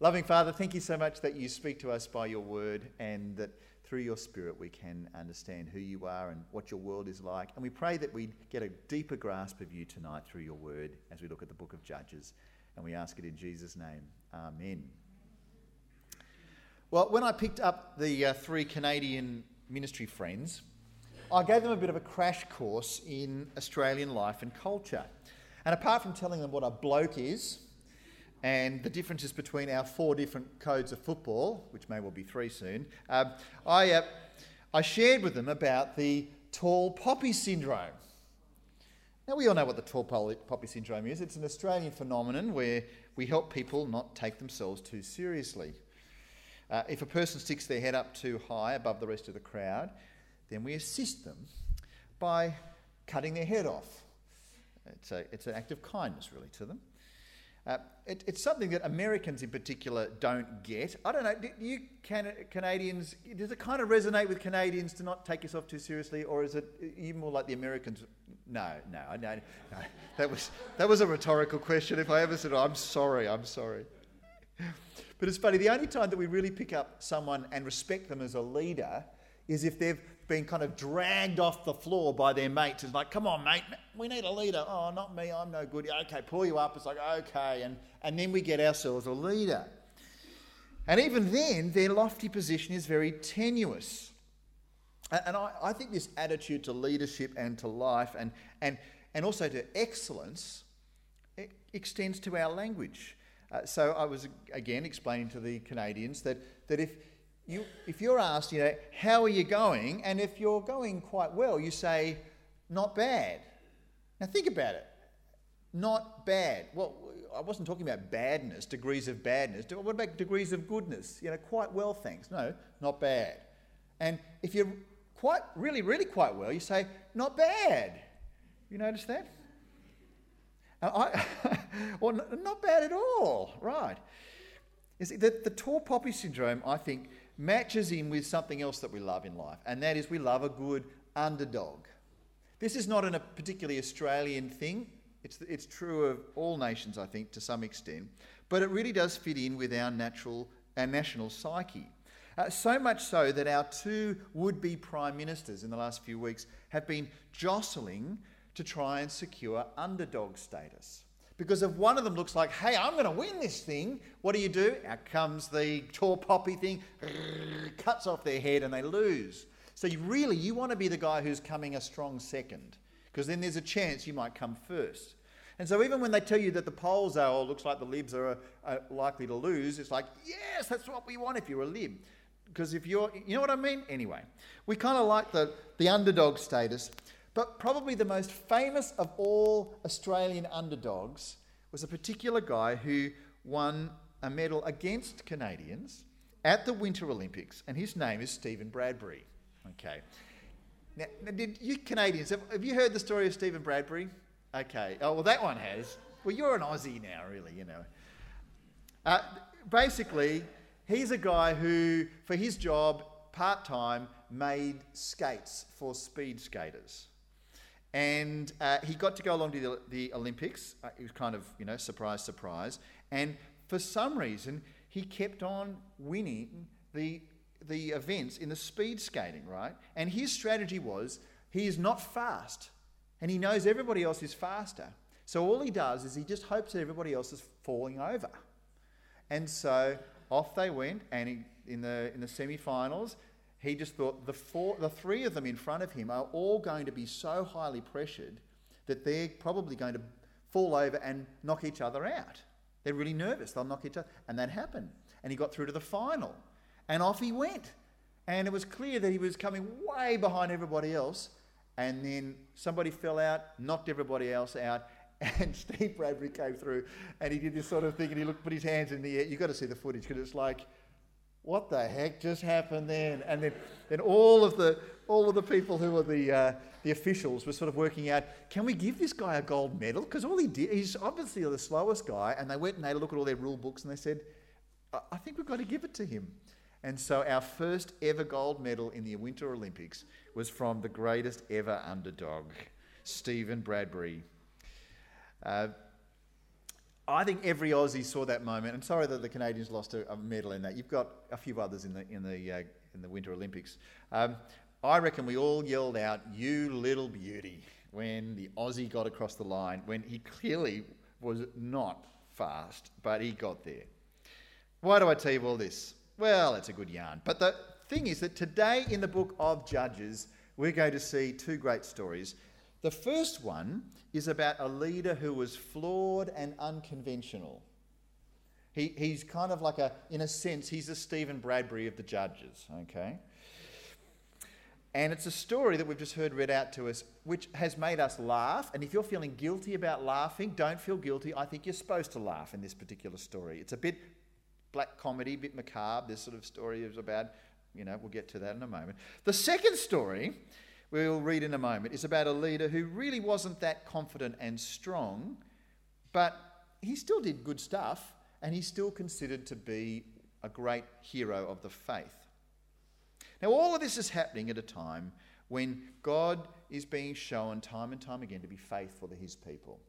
Loving Father, thank you so much that you speak to us by your word and that through your spirit we can understand who you are and what your world is like. And we pray that we get a deeper grasp of you tonight through your word as we look at the book of Judges. And we ask it in Jesus' name. Amen. Well, when I picked up the uh, three Canadian ministry friends, I gave them a bit of a crash course in Australian life and culture. And apart from telling them what a bloke is, and the differences between our four different codes of football, which may well be three soon, um, I, uh, I shared with them about the tall poppy syndrome. Now, we all know what the tall poppy syndrome is. It's an Australian phenomenon where we help people not take themselves too seriously. Uh, if a person sticks their head up too high above the rest of the crowd, then we assist them by cutting their head off. It's, a, it's an act of kindness, really, to them. Uh, it, it's something that Americans in particular don't get. I don't know, do you can, Canadians, does it kind of resonate with Canadians to not take yourself too seriously, or is it even more like the Americans? No, no, no, no. That, was, that was a rhetorical question. If I ever said, oh, I'm sorry, I'm sorry. But it's funny, the only time that we really pick up someone and respect them as a leader is if they've been kind of dragged off the floor by their mates. It's like, come on, mate, we need a leader. Oh, not me, I'm no good. Okay, pull you up. It's like, okay. And, and then we get ourselves a leader. And even then, their lofty position is very tenuous. And I, I think this attitude to leadership and to life and, and, and also to excellence extends to our language. Uh, so I was again explaining to the Canadians that, that if, you, if you're asked, you know, how are you going? And if you're going quite well, you say, not bad. Now think about it. Not bad. Well, I wasn't talking about badness, degrees of badness. What about degrees of goodness? You know, quite well, thanks. No, not bad. And if you're quite, really, really quite well, you say, not bad. You notice that? I, or not bad at all, right? Is the, the tall poppy syndrome, I think, matches in with something else that we love in life, and that is we love a good underdog. This is not a particularly Australian thing. It's, it's true of all nations, I think, to some extent, but it really does fit in with our natural, our national psyche. Uh, so much so that our two would be prime ministers in the last few weeks have been jostling to try and secure underdog status. Because if one of them looks like, hey, I'm going to win this thing, what do you do? Out comes the tall poppy thing, cuts off their head and they lose. So you really, you want to be the guy who's coming a strong second, because then there's a chance you might come first. And so even when they tell you that the polls are, or looks like the libs are, are likely to lose, it's like, yes, that's what we want if you're a lib. Because if you're, you know what I mean? Anyway, we kind of like the, the underdog status. But probably the most famous of all Australian underdogs was a particular guy who won a medal against Canadians at the Winter Olympics, and his name is Stephen Bradbury. Okay. Now, did you Canadians, have, have you heard the story of Stephen Bradbury? Okay. Oh, well, that one has. Well, you're an Aussie now, really, you know. Uh, basically, he's a guy who, for his job, part time, made skates for speed skaters. And uh, he got to go along to the, the Olympics. Uh, it was kind of, you know, surprise, surprise. And for some reason, he kept on winning the, the events in the speed skating, right? And his strategy was he is not fast, and he knows everybody else is faster. So all he does is he just hopes that everybody else is falling over. And so off they went, and he, in the in the semi-finals, he just thought the, four, the three of them in front of him are all going to be so highly pressured that they're probably going to fall over and knock each other out. They're really nervous, they'll knock each other. And that happened. And he got through to the final. And off he went. And it was clear that he was coming way behind everybody else. And then somebody fell out, knocked everybody else out, and Steve Bradbury came through and he did this sort of thing and he looked, put his hands in the air. You've got to see the footage because it's like what the heck just happened then? And then, then all of the all of the people who were the uh, the officials were sort of working out, can we give this guy a gold medal? Because all he did, he's obviously the slowest guy. And they went and they looked at all their rule books and they said, I think we've got to give it to him. And so our first ever gold medal in the Winter Olympics was from the greatest ever underdog, Stephen Bradbury. Uh, I think every Aussie saw that moment. I'm sorry that the Canadians lost a, a medal in that. You've got a few others in the in the uh, in the Winter Olympics. Um, I reckon we all yelled out, "You little beauty!" when the Aussie got across the line. When he clearly was not fast, but he got there. Why do I tell you all this? Well, it's a good yarn. But the thing is that today in the book of Judges, we're going to see two great stories. The first one is about a leader who was flawed and unconventional. He, he's kind of like a, in a sense, he's a Stephen Bradbury of the judges, okay? And it's a story that we've just heard read out to us, which has made us laugh. And if you're feeling guilty about laughing, don't feel guilty. I think you're supposed to laugh in this particular story. It's a bit black comedy, a bit macabre. This sort of story is about, you know, we'll get to that in a moment. The second story we'll read in a moment is about a leader who really wasn't that confident and strong, but he still did good stuff and he's still considered to be a great hero of the faith. Now, all of this is happening at a time when God is being shown time and time again to be faithful to his people.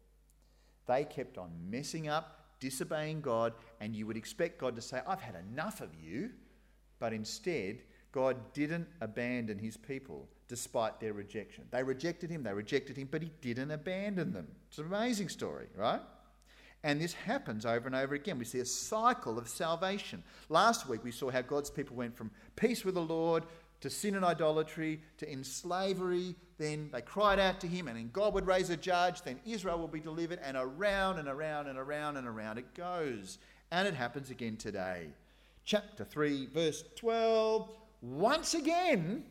They kept on messing up, disobeying God, and you would expect God to say, I've had enough of you. But instead, God didn't abandon his people despite their rejection. They rejected him, they rejected him, but he didn't abandon them. It's an amazing story, right? And this happens over and over again. We see a cycle of salvation. Last week we saw how God's people went from peace with the Lord to sin and idolatry to in slavery. Then they cried out to him, and then God would raise a judge. Then Israel will be delivered, and around and around and around and around it goes. And it happens again today. Chapter 3, verse 12. Once again,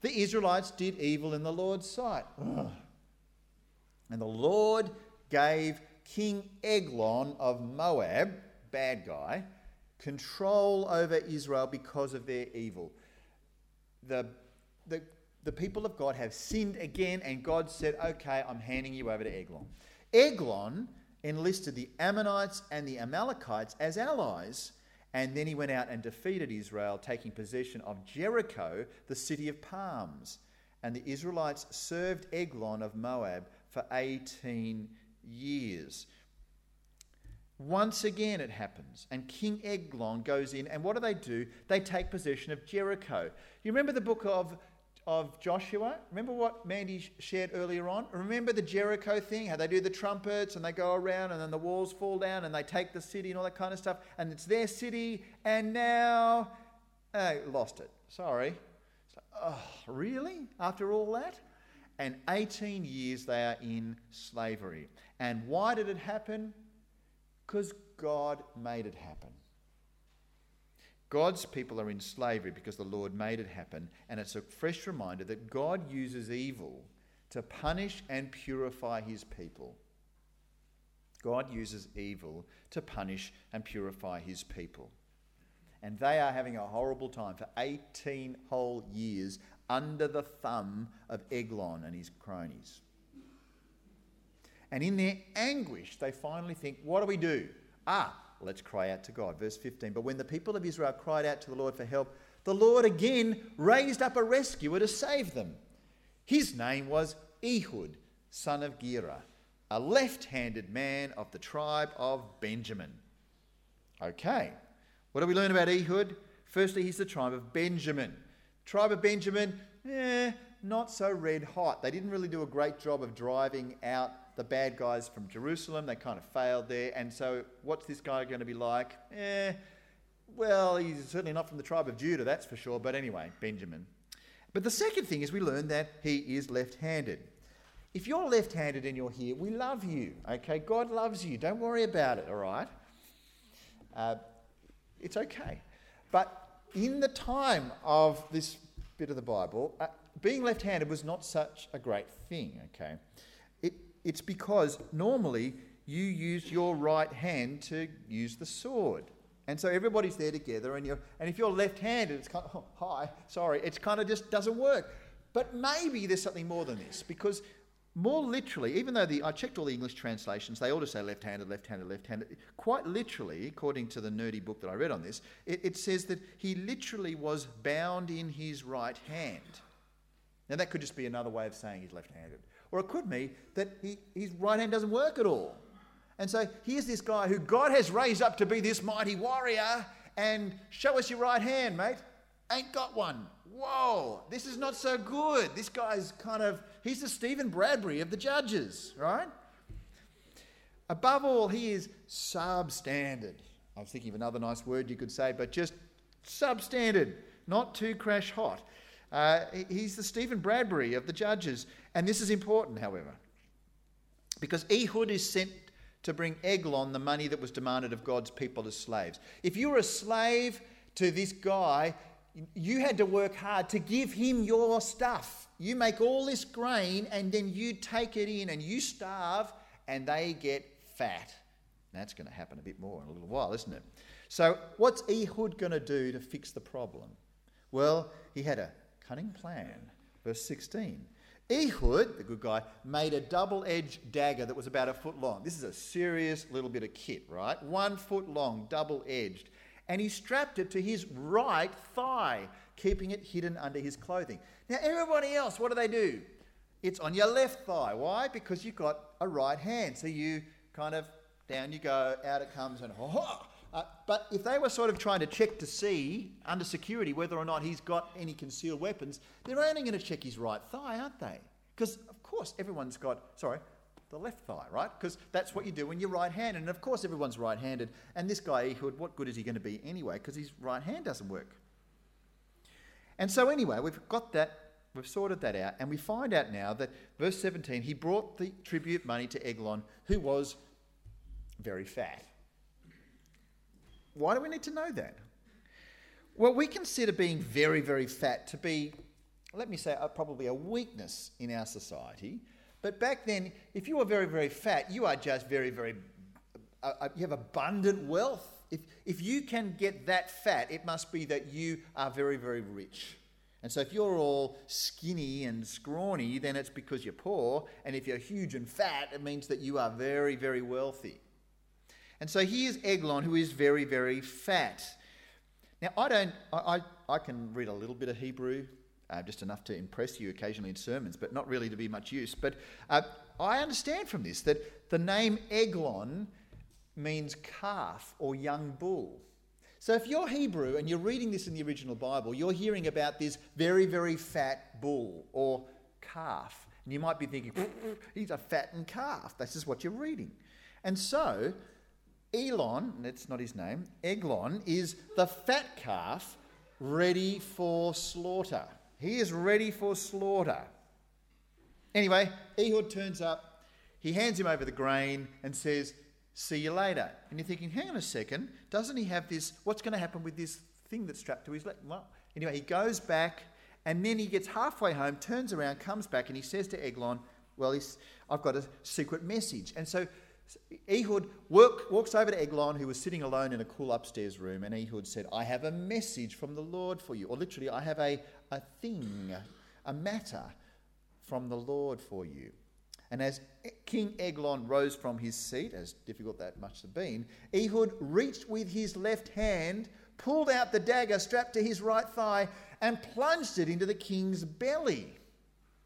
the Israelites did evil in the Lord's sight. Ugh. And the Lord gave King Eglon of Moab, bad guy, control over Israel because of their evil. The, the, the people of God have sinned again, and God said, Okay, I'm handing you over to Eglon. Eglon enlisted the Ammonites and the Amalekites as allies, and then he went out and defeated Israel, taking possession of Jericho, the city of palms. And the Israelites served Eglon of Moab for 18 years. Once again, it happens, and King Eglon goes in, and what do they do? They take possession of Jericho. You remember the book of, of Joshua? Remember what Mandy shared earlier on? Remember the Jericho thing? How they do the trumpets and they go around, and then the walls fall down, and they take the city and all that kind of stuff, and it's their city, and now I lost it. Sorry. oh, really? After all that? And 18 years they are in slavery. And why did it happen? Because God made it happen. God's people are in slavery because the Lord made it happen, and it's a fresh reminder that God uses evil to punish and purify his people. God uses evil to punish and purify his people. And they are having a horrible time for 18 whole years under the thumb of Eglon and his cronies. And in their anguish, they finally think, What do we do? Ah, let's cry out to God. Verse 15. But when the people of Israel cried out to the Lord for help, the Lord again raised up a rescuer to save them. His name was Ehud, son of Gera, a left handed man of the tribe of Benjamin. Okay, what do we learn about Ehud? Firstly, he's the tribe of Benjamin. Tribe of Benjamin, eh, not so red hot. They didn't really do a great job of driving out the bad guys from Jerusalem. They kind of failed there. And so, what's this guy going to be like? Eh, well, he's certainly not from the tribe of Judah, that's for sure. But anyway, Benjamin. But the second thing is we learn that he is left handed. If you're left handed and you're here, we love you, okay? God loves you. Don't worry about it, all right? Uh, it's okay. But in the time of this bit of the Bible, uh, being left handed was not such a great thing, okay? It, it's because normally you use your right hand to use the sword. And so everybody's there together, and, you're, and if you're left handed, it's kind of, oh, hi, sorry, it's kind of just doesn't work. But maybe there's something more than this, because more literally, even though the, I checked all the English translations, they all just say left handed, left handed, left handed. Quite literally, according to the nerdy book that I read on this, it, it says that he literally was bound in his right hand. Now, that could just be another way of saying he's left handed. Or it could mean that he, his right hand doesn't work at all. And so here's this guy who God has raised up to be this mighty warrior, and show us your right hand, mate. Ain't got one. Whoa, this is not so good. This guy's kind of, he's the Stephen Bradbury of the judges, right? Above all, he is substandard. I was thinking of another nice word you could say, but just substandard, not too crash hot. Uh, he's the Stephen Bradbury of the judges. And this is important, however, because Ehud is sent to bring Eglon the money that was demanded of God's people as slaves. If you were a slave to this guy, you had to work hard to give him your stuff. You make all this grain and then you take it in and you starve and they get fat. That's going to happen a bit more in a little while, isn't it? So, what's Ehud going to do to fix the problem? Well, he had a cunning plan. Verse 16. Ehud, the good guy, made a double edged dagger that was about a foot long. This is a serious little bit of kit, right? One foot long, double edged. And he strapped it to his right thigh, keeping it hidden under his clothing. Now, everybody else, what do they do? It's on your left thigh. Why? Because you've got a right hand. So you kind of down you go, out it comes, and oh, uh, but if they were sort of trying to check to see under security whether or not he's got any concealed weapons, they're only going to check his right thigh, aren't they? Because, of course, everyone's got, sorry, the left thigh, right? Because that's what you do when you're right handed. And of course, everyone's right handed. And this guy, Ehud, what good is he going to be anyway? Because his right hand doesn't work. And so, anyway, we've got that, we've sorted that out. And we find out now that, verse 17, he brought the tribute money to Eglon, who was very fat. Why do we need to know that? Well, we consider being very, very fat to be, let me say, probably a weakness in our society. But back then, if you were very, very fat, you are just very, very, uh, you have abundant wealth. If, if you can get that fat, it must be that you are very, very rich. And so if you're all skinny and scrawny, then it's because you're poor. And if you're huge and fat, it means that you are very, very wealthy. And so here's Eglon, who is very, very fat. Now, I don't, I, I, I can read a little bit of Hebrew, uh, just enough to impress you occasionally in sermons, but not really to be much use. But uh, I understand from this that the name Eglon means calf or young bull. So if you're Hebrew and you're reading this in the original Bible, you're hearing about this very, very fat bull or calf. And you might be thinking, he's a fattened calf. That's just what you're reading. And so Elon, that's not his name, Eglon is the fat calf ready for slaughter. He is ready for slaughter. Anyway, Ehud turns up, he hands him over the grain and says, See you later. And you're thinking, hang on a second, doesn't he have this? What's going to happen with this thing that's strapped to his leg? Well, anyway, he goes back and then he gets halfway home, turns around, comes back, and he says to Eglon, Well, I've got a secret message. And so Ehud walks over to Eglon, who was sitting alone in a cool upstairs room, and Ehud said, I have a message from the Lord for you. Or literally, I have a, a thing, a matter from the Lord for you. And as King Eglon rose from his seat, as difficult that must have been, Ehud reached with his left hand, pulled out the dagger strapped to his right thigh, and plunged it into the king's belly.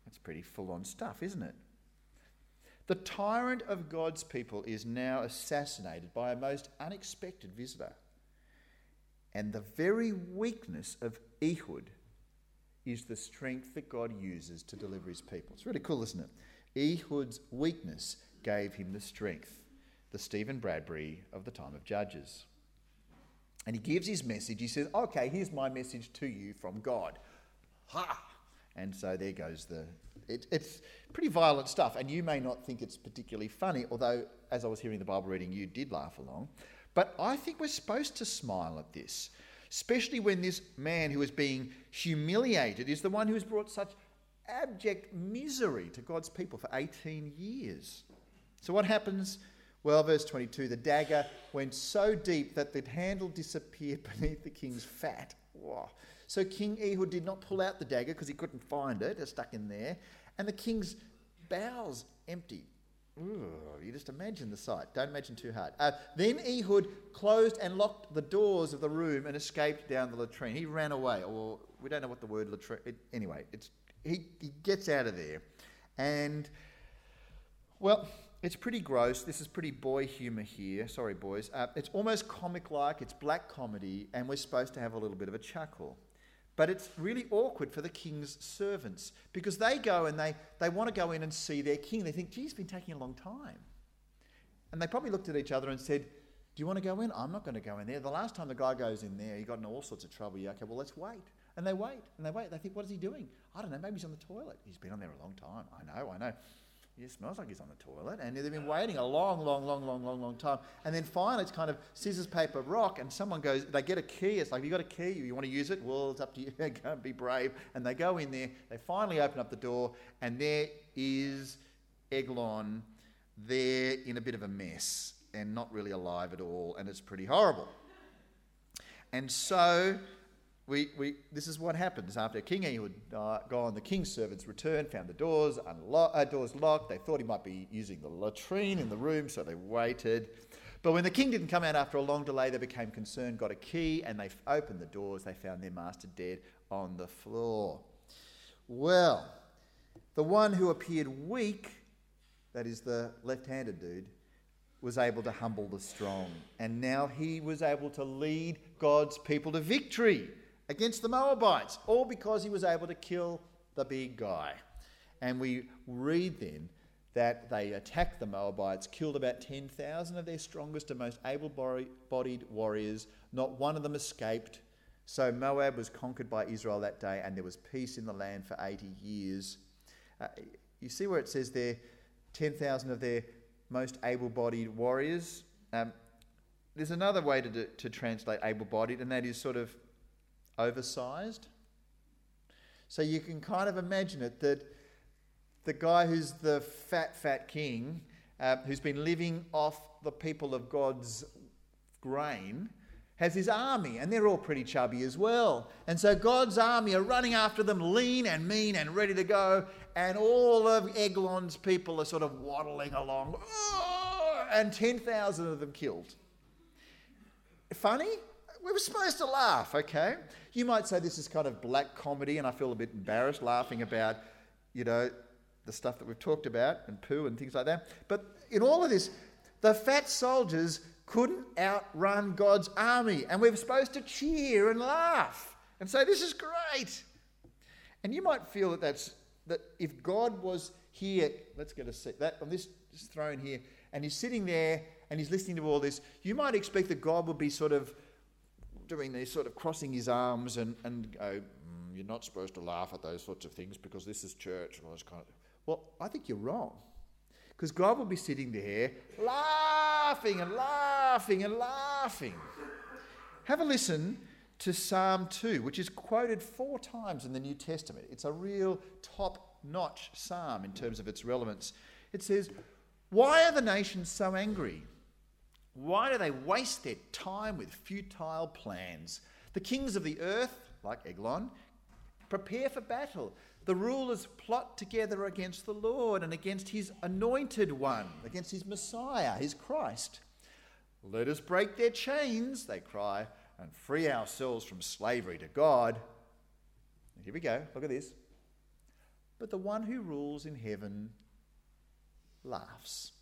That's pretty full on stuff, isn't it? The tyrant of God's people is now assassinated by a most unexpected visitor. And the very weakness of Ehud is the strength that God uses to deliver his people. It's really cool, isn't it? Ehud's weakness gave him the strength, the Stephen Bradbury of the time of Judges. And he gives his message. He says, Okay, here's my message to you from God. Ha! And so there goes the. It, it's pretty violent stuff, and you may not think it's particularly funny, although as I was hearing the Bible reading, you did laugh along. But I think we're supposed to smile at this, especially when this man who is being humiliated is the one who has brought such abject misery to God's people for 18 years. So, what happens? Well, verse 22 the dagger went so deep that the handle disappeared beneath the king's fat. Whoa. So King Ehud did not pull out the dagger because he couldn't find it. It's stuck in there. And the king's bowels emptied. Ooh, you just imagine the sight. Don't imagine too hard. Uh, then Ehud closed and locked the doors of the room and escaped down the latrine. He ran away, or we don't know what the word latrine. It, anyway, it's he, he gets out of there, and well, It's pretty gross. This is pretty boy humour here. Sorry, boys. Uh, it's almost comic like, it's black comedy, and we're supposed to have a little bit of a chuckle. But it's really awkward for the king's servants because they go and they, they want to go in and see their king. They think, gee, it's been taking a long time. And they probably looked at each other and said, Do you want to go in? I'm not going to go in there. The last time the guy goes in there, he got in all sorts of trouble. Yeah, okay, well, let's wait. And they wait and they wait. They think, What is he doing? I don't know. Maybe he's on the toilet. He's been on there a long time. I know, I know. It smells like he's on the toilet. And they've been waiting a long, long, long, long, long, long time. And then finally, it's kind of scissors, paper, rock. And someone goes, they get a key. It's like, you got a key? You want to use it? Well, it's up to you. go be brave. And they go in there. They finally open up the door. And there is Eglon there in a bit of a mess and not really alive at all. And it's pretty horrible. And so we, we, this is what happens after King Ehud uh, gone. The king's servants returned, found the doors, unlo- uh, doors locked. They thought he might be using the latrine in the room, so they waited. But when the king didn't come out after a long delay, they became concerned, got a key, and they opened the doors. They found their master dead on the floor. Well, the one who appeared weak, that is the left handed dude, was able to humble the strong. And now he was able to lead God's people to victory against the Moabites, all because he was able to kill the big guy. And we read then that they attacked the Moabites, killed about 10,000 of their strongest and most able bodied warriors. Not one of them escaped. So Moab was conquered by Israel that day, and there was peace in the land for 80 years. Uh, you see where it says there 10,000 of their most able bodied warriors? Um, there's another way to, to translate able bodied, and that is sort of oversized. So you can kind of imagine it that the guy who's the fat, fat king, uh, who's been living off the people of God's grain, has his army, and they're all pretty chubby as well. And so God's army are running after them, lean and mean and ready to go, and all of Eglon's people are sort of waddling along, and 10,000 of them killed. Funny? We were supposed to laugh, okay? You might say this is kind of black comedy, and I feel a bit embarrassed laughing about, you know, the stuff that we've talked about and poo and things like that. But in all of this, the fat soldiers couldn't outrun God's army, and we're supposed to cheer and laugh and say, This is great. And you might feel that that's that if God was here, let's get a seat that on this, this throne here, and he's sitting there and he's listening to all this, you might expect that God would be sort of doing these sort of crossing his arms and, and go, mm, you're not supposed to laugh at those sorts of things because this is church and all this kind of Well, I think you're wrong. Because God will be sitting there laughing and laughing and laughing. Have a listen to Psalm 2, which is quoted four times in the New Testament. It's a real top notch psalm in terms of its relevance. It says, Why are the nations so angry? Why do they waste their time with futile plans? The kings of the earth, like Eglon, prepare for battle. The rulers plot together against the Lord and against his anointed one, against his Messiah, his Christ. Let us break their chains, they cry, and free ourselves from slavery to God. Here we go, look at this. But the one who rules in heaven laughs.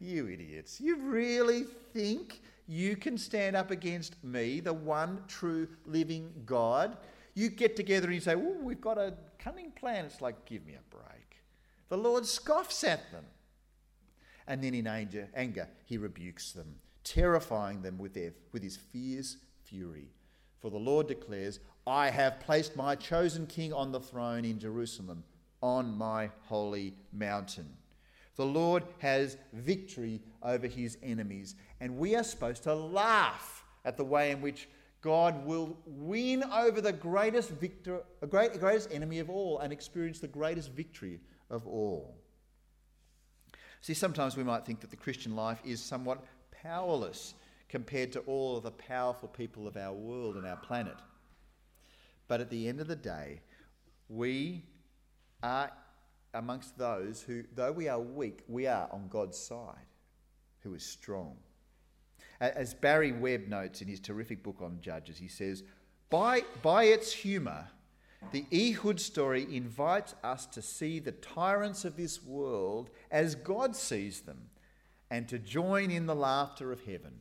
You idiots. You really think you can stand up against me, the one true living God? You get together and you say, Oh, we've got a cunning plan. It's like, give me a break. The Lord scoffs at them. And then in anger, anger he rebukes them, terrifying them with, their, with his fierce fury. For the Lord declares, I have placed my chosen king on the throne in Jerusalem, on my holy mountain. The Lord has victory over his enemies. And we are supposed to laugh at the way in which God will win over the greatest, victor, great, greatest enemy of all and experience the greatest victory of all. See, sometimes we might think that the Christian life is somewhat powerless compared to all of the powerful people of our world and our planet. But at the end of the day, we are amongst those who, though we are weak, we are on God's side, who is strong. As Barry Webb notes in his terrific book on Judges, he says, by, by its humour, the Ehud story invites us to see the tyrants of this world as God sees them and to join in the laughter of heaven.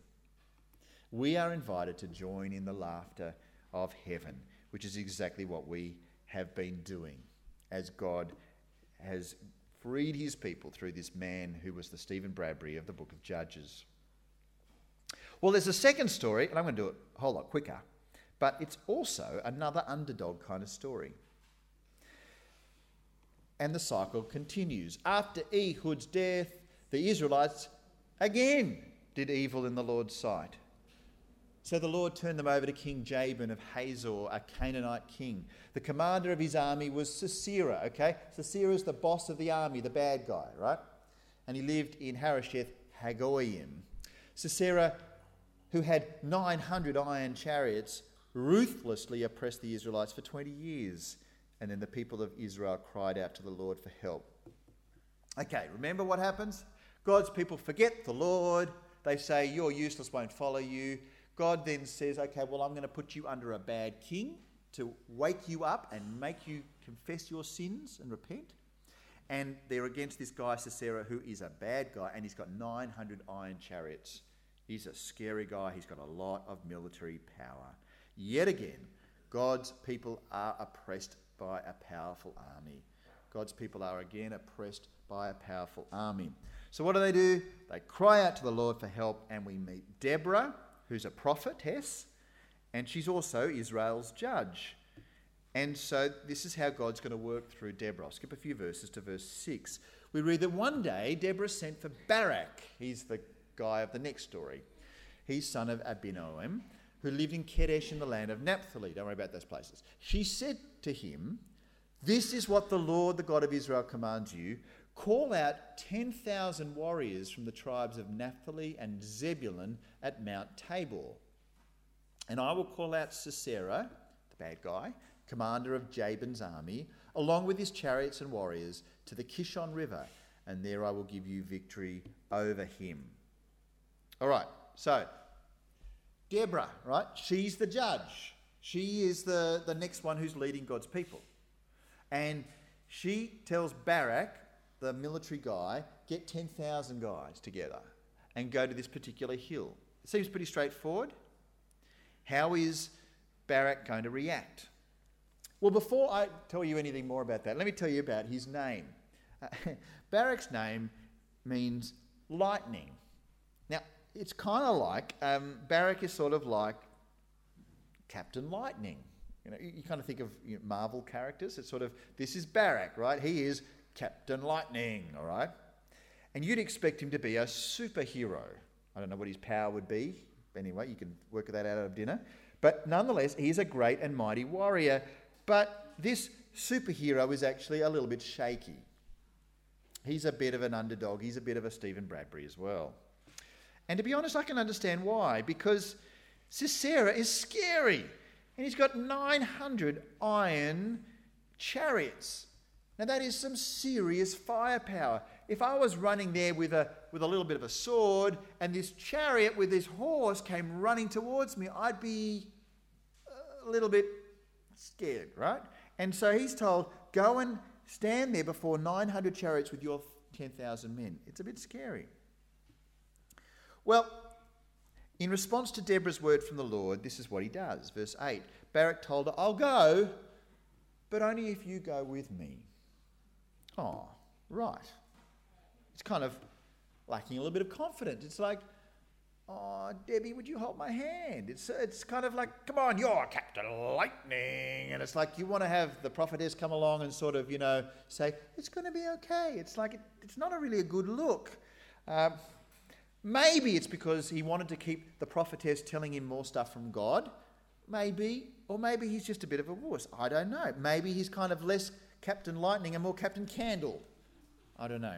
We are invited to join in the laughter of heaven, which is exactly what we have been doing as God has freed his people through this man who was the Stephen Bradbury of the book of Judges. Well, there's a second story, and I'm going to do it a whole lot quicker, but it's also another underdog kind of story. And the cycle continues. After Ehud's death, the Israelites again did evil in the Lord's sight. So the Lord turned them over to King Jabin of Hazor, a Canaanite king. The commander of his army was Sisera, okay? Sisera is the boss of the army, the bad guy, right? And he lived in Harosheth Hagoyim. Sisera, who had 900 iron chariots, ruthlessly oppressed the Israelites for 20 years. And then the people of Israel cried out to the Lord for help. Okay, remember what happens? God's people forget the Lord. They say, You're useless, won't follow you. God then says, okay, well, I'm going to put you under a bad king to wake you up and make you confess your sins and repent. And they're against this guy, Sisera, who is a bad guy, and he's got 900 iron chariots. He's a scary guy. He's got a lot of military power. Yet again, God's people are oppressed by a powerful army. God's people are again oppressed by a powerful army. So, what do they do? They cry out to the Lord for help, and we meet Deborah, who's a prophetess, and she's also Israel's judge. And so this is how God's going to work through Deborah. I'll skip a few verses to verse 6. We read that one day Deborah sent for Barak. He's the guy of the next story. He's son of Abinoam, who lived in Kedesh in the land of Naphtali. Don't worry about those places. She said to him, This is what the Lord, the God of Israel, commands you Call out 10,000 warriors from the tribes of Naphtali and Zebulun at Mount Tabor. And I will call out Sisera, the bad guy, commander of Jabin's army, along with his chariots and warriors, to the Kishon River, and there I will give you victory over him. All right, so Deborah, right? She's the judge. She is the, the next one who's leading God's people. And she tells Barak, the military guy, get 10,000 guys together and go to this particular hill. It seems pretty straightforward. How is Barak going to react? Well, before I tell you anything more about that, let me tell you about his name. Uh, Barak's name means lightning. Now, it's kind of like um, Barak is sort of like Captain Lightning. You know, you, you kind of think of you know, Marvel characters. It's sort of this is Barak, right? He is Captain Lightning, all right? And you'd expect him to be a superhero. I don't know what his power would be. Anyway, you can work that out of dinner. But nonetheless, he's a great and mighty warrior. But this superhero is actually a little bit shaky. He's a bit of an underdog. He's a bit of a Stephen Bradbury as well. And to be honest, I can understand why. Because Sisera is scary. And he's got 900 iron chariots. Now, that is some serious firepower. If I was running there with a, with a little bit of a sword and this chariot with this horse came running towards me, I'd be a little bit scared, right? And so he's told, go and stand there before 900 chariots with your 10,000 men. It's a bit scary. Well, in response to Deborah's word from the Lord, this is what he does. Verse 8 Barak told her, I'll go, but only if you go with me. Oh, right. It's kind of lacking a little bit of confidence. It's like, oh, Debbie, would you hold my hand? It's, it's kind of like, come on, you're Captain Lightning. And it's like you want to have the prophetess come along and sort of, you know, say, it's going to be okay. It's like, it, it's not a really a good look. Um, maybe it's because he wanted to keep the prophetess telling him more stuff from God. Maybe. Or maybe he's just a bit of a wuss. I don't know. Maybe he's kind of less Captain Lightning and more Captain Candle. I don't know.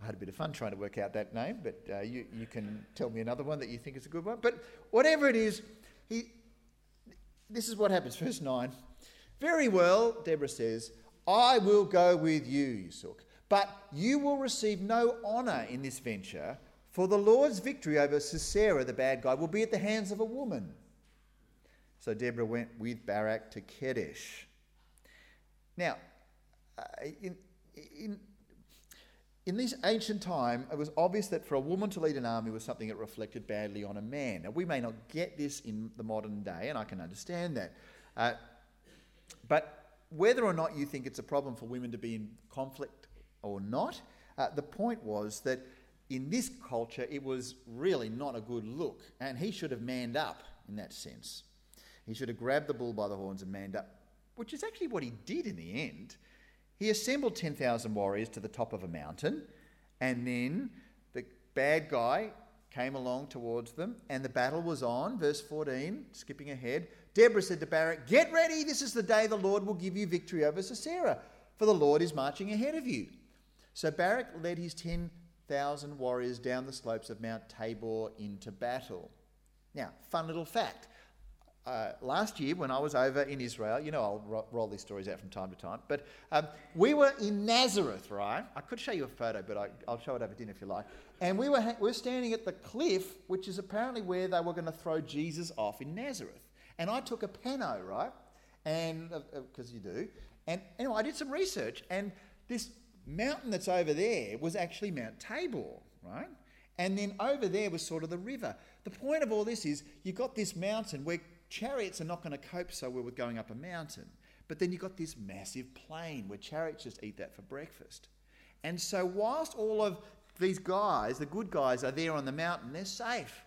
I had a bit of fun trying to work out that name, but uh, you, you can tell me another one that you think is a good one. But whatever it is, he, this is what happens. Verse 9. Very well, Deborah says, I will go with you, Yusuk, but you will receive no honour in this venture, for the Lord's victory over Sisera, the bad guy, will be at the hands of a woman. So Deborah went with Barak to Kadesh. Now, uh, in, in, in this ancient time, it was obvious that for a woman to lead an army was something that reflected badly on a man. Now, we may not get this in the modern day, and I can understand that. Uh, but whether or not you think it's a problem for women to be in conflict or not, uh, the point was that in this culture, it was really not a good look, and he should have manned up in that sense. He should have grabbed the bull by the horns and manned up, which is actually what he did in the end. He assembled 10,000 warriors to the top of a mountain, and then the bad guy came along towards them, and the battle was on. Verse 14, skipping ahead. Deborah said to Barak, Get ready, this is the day the Lord will give you victory over Sisera, for the Lord is marching ahead of you. So Barak led his 10,000 warriors down the slopes of Mount Tabor into battle. Now, fun little fact uh, last year when I was over in Israel, you know, I'll ro- roll these stories out from time to time, but um, we were in Nazareth, right? I could show you a photo, but I, will show it over dinner if you like. And we were, ha- we were standing at the cliff, which is apparently where they were going to throw Jesus off in Nazareth. And I took a pano, right? And because uh, uh, you do. And anyway, I did some research, and this mountain that's over there was actually Mount Tabor, right? And then over there was sort of the river. The point of all this is you've got this mountain where chariots are not going to cope so well with going up a mountain. But then you've got this massive plain where chariots just eat that for breakfast. And so, whilst all of these guys, the good guys, are there on the mountain, they're safe.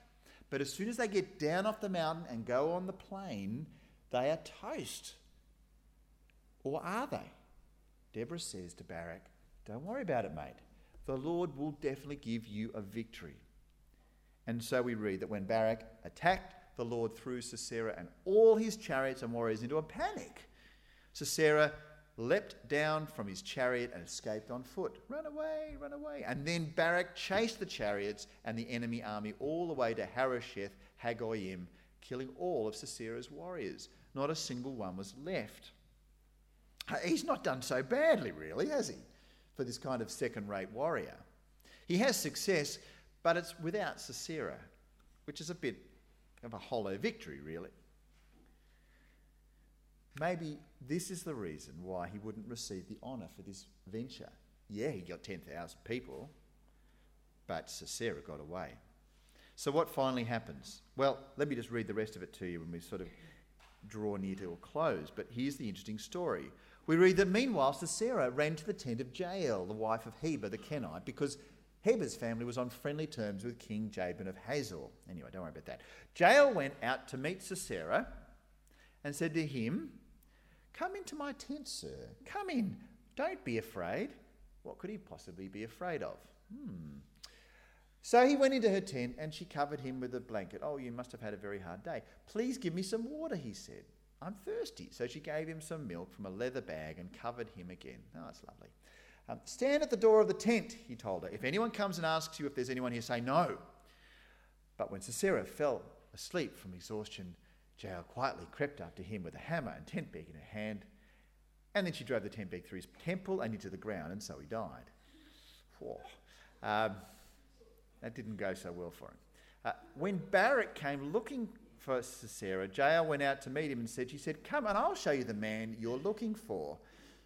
But as soon as they get down off the mountain and go on the plain, they are toast. Or are they? Deborah says to Barak, Don't worry about it, mate. The Lord will definitely give you a victory. And so we read that when Barak attacked, the Lord threw Sisera and all his chariots and warriors into a panic. Sisera leapt down from his chariot and escaped on foot. Run away, run away. And then Barak chased the chariots and the enemy army all the way to Harosheth Hagoyim, killing all of Sisera's warriors. Not a single one was left. He's not done so badly, really, has he, for this kind of second rate warrior? He has success, but it's without Sisera, which is a bit of a hollow victory, really. Maybe this is the reason why he wouldn't receive the honour for this venture. Yeah, he got 10,000 people, but Sisera got away. So, what finally happens? Well, let me just read the rest of it to you when we sort of draw near to a close. But here's the interesting story. We read that meanwhile, Sisera ran to the tent of Jael, the wife of Heber the Kenite, because Heber's family was on friendly terms with King Jabin of Hazor. Anyway, don't worry about that. Jael went out to meet Sisera and said to him, Come into my tent, sir. Come in. Don't be afraid. What could he possibly be afraid of? Hmm. So he went into her tent and she covered him with a blanket. Oh, you must have had a very hard day. Please give me some water, he said. I'm thirsty. So she gave him some milk from a leather bag and covered him again. Oh, that's lovely. Um, stand at the door of the tent, he told her. If anyone comes and asks you if there's anyone here, say no. But when Sisera fell asleep from exhaustion, Jael quietly crept up to him with a hammer and tent peg in her hand. And then she drove the tent peg through his temple and into the ground, and so he died. Um, that didn't go so well for him. Uh, when Barak came looking for Sisera, Jael went out to meet him and said, She said, Come and I'll show you the man you're looking for.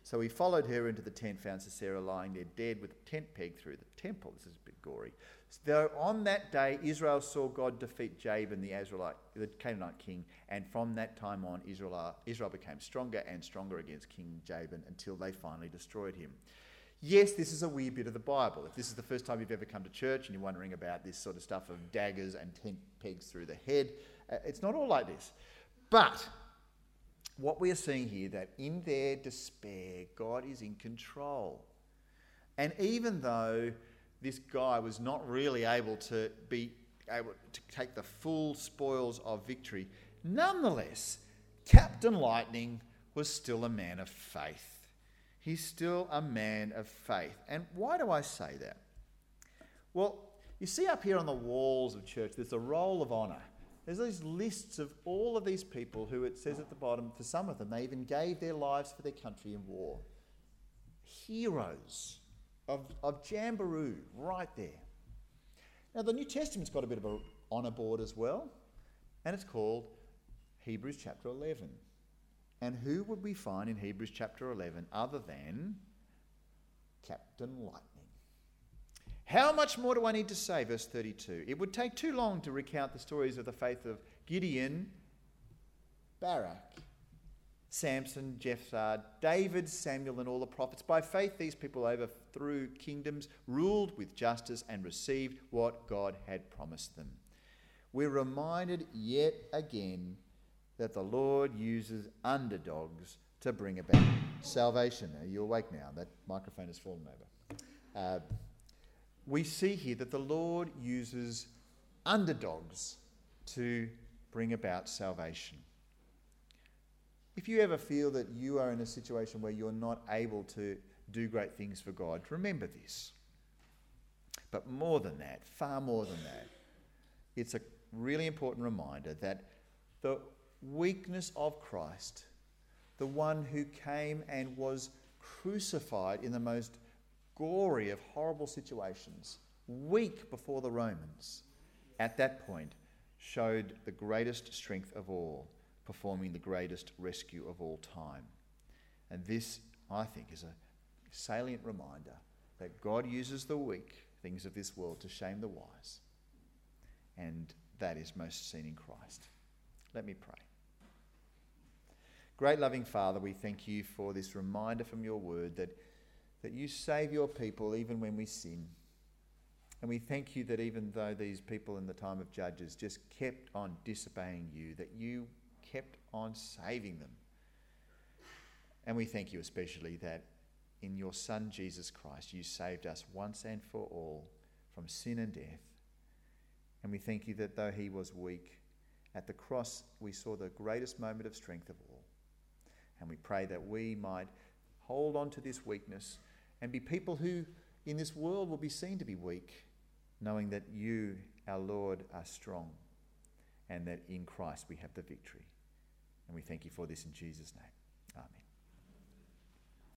So he followed her into the tent, found Sisera lying there dead with a tent peg through the temple. This is a bit gory. Though on that day Israel saw God defeat Jabin, the Israelite, the Canaanite king, and from that time on Israel, Israel became stronger and stronger against King Jabin until they finally destroyed him. Yes, this is a weird bit of the Bible. If this is the first time you've ever come to church and you're wondering about this sort of stuff of daggers and tent pegs through the head, uh, it's not all like this. But what we are seeing here that in their despair, God is in control. And even though this guy was not really able to be able to take the full spoils of victory, nonetheless, Captain Lightning was still a man of faith. He's still a man of faith. And why do I say that? Well, you see up here on the walls of church, there's a roll of honour. There's these lists of all of these people who it says at the bottom, for some of them, they even gave their lives for their country in war. Heroes of, of Jamberoo, right there. Now, the New Testament's got a bit of an honour board as well, and it's called Hebrews chapter 11. And who would we find in Hebrews chapter 11 other than Captain Lightning? How much more do I need to say? Verse 32. It would take too long to recount the stories of the faith of Gideon, Barak, Samson, Jephthah, David, Samuel, and all the prophets. By faith, these people overthrew kingdoms, ruled with justice, and received what God had promised them. We're reminded yet again that the Lord uses underdogs to bring about salvation. Are you awake now? That microphone has fallen over. Uh, we see here that the Lord uses underdogs to bring about salvation. If you ever feel that you are in a situation where you're not able to do great things for God, remember this. But more than that, far more than that, it's a really important reminder that the weakness of Christ, the one who came and was crucified in the most gory of horrible situations, weak before the Romans, at that point showed the greatest strength of all, performing the greatest rescue of all time. And this, I think, is a salient reminder that God uses the weak things of this world to shame the wise. And that is most seen in Christ. Let me pray. Great loving Father, we thank you for this reminder from your word that, that you save your people even when we sin. And we thank you that even though these people in the time of Judges just kept on disobeying you, that you kept on saving them. And we thank you especially that in your Son Jesus Christ, you saved us once and for all from sin and death. And we thank you that though he was weak, at the cross we saw the greatest moment of strength of all. And we pray that we might hold on to this weakness and be people who in this world will be seen to be weak, knowing that you, our Lord, are strong and that in Christ we have the victory. And we thank you for this in Jesus' name. Amen.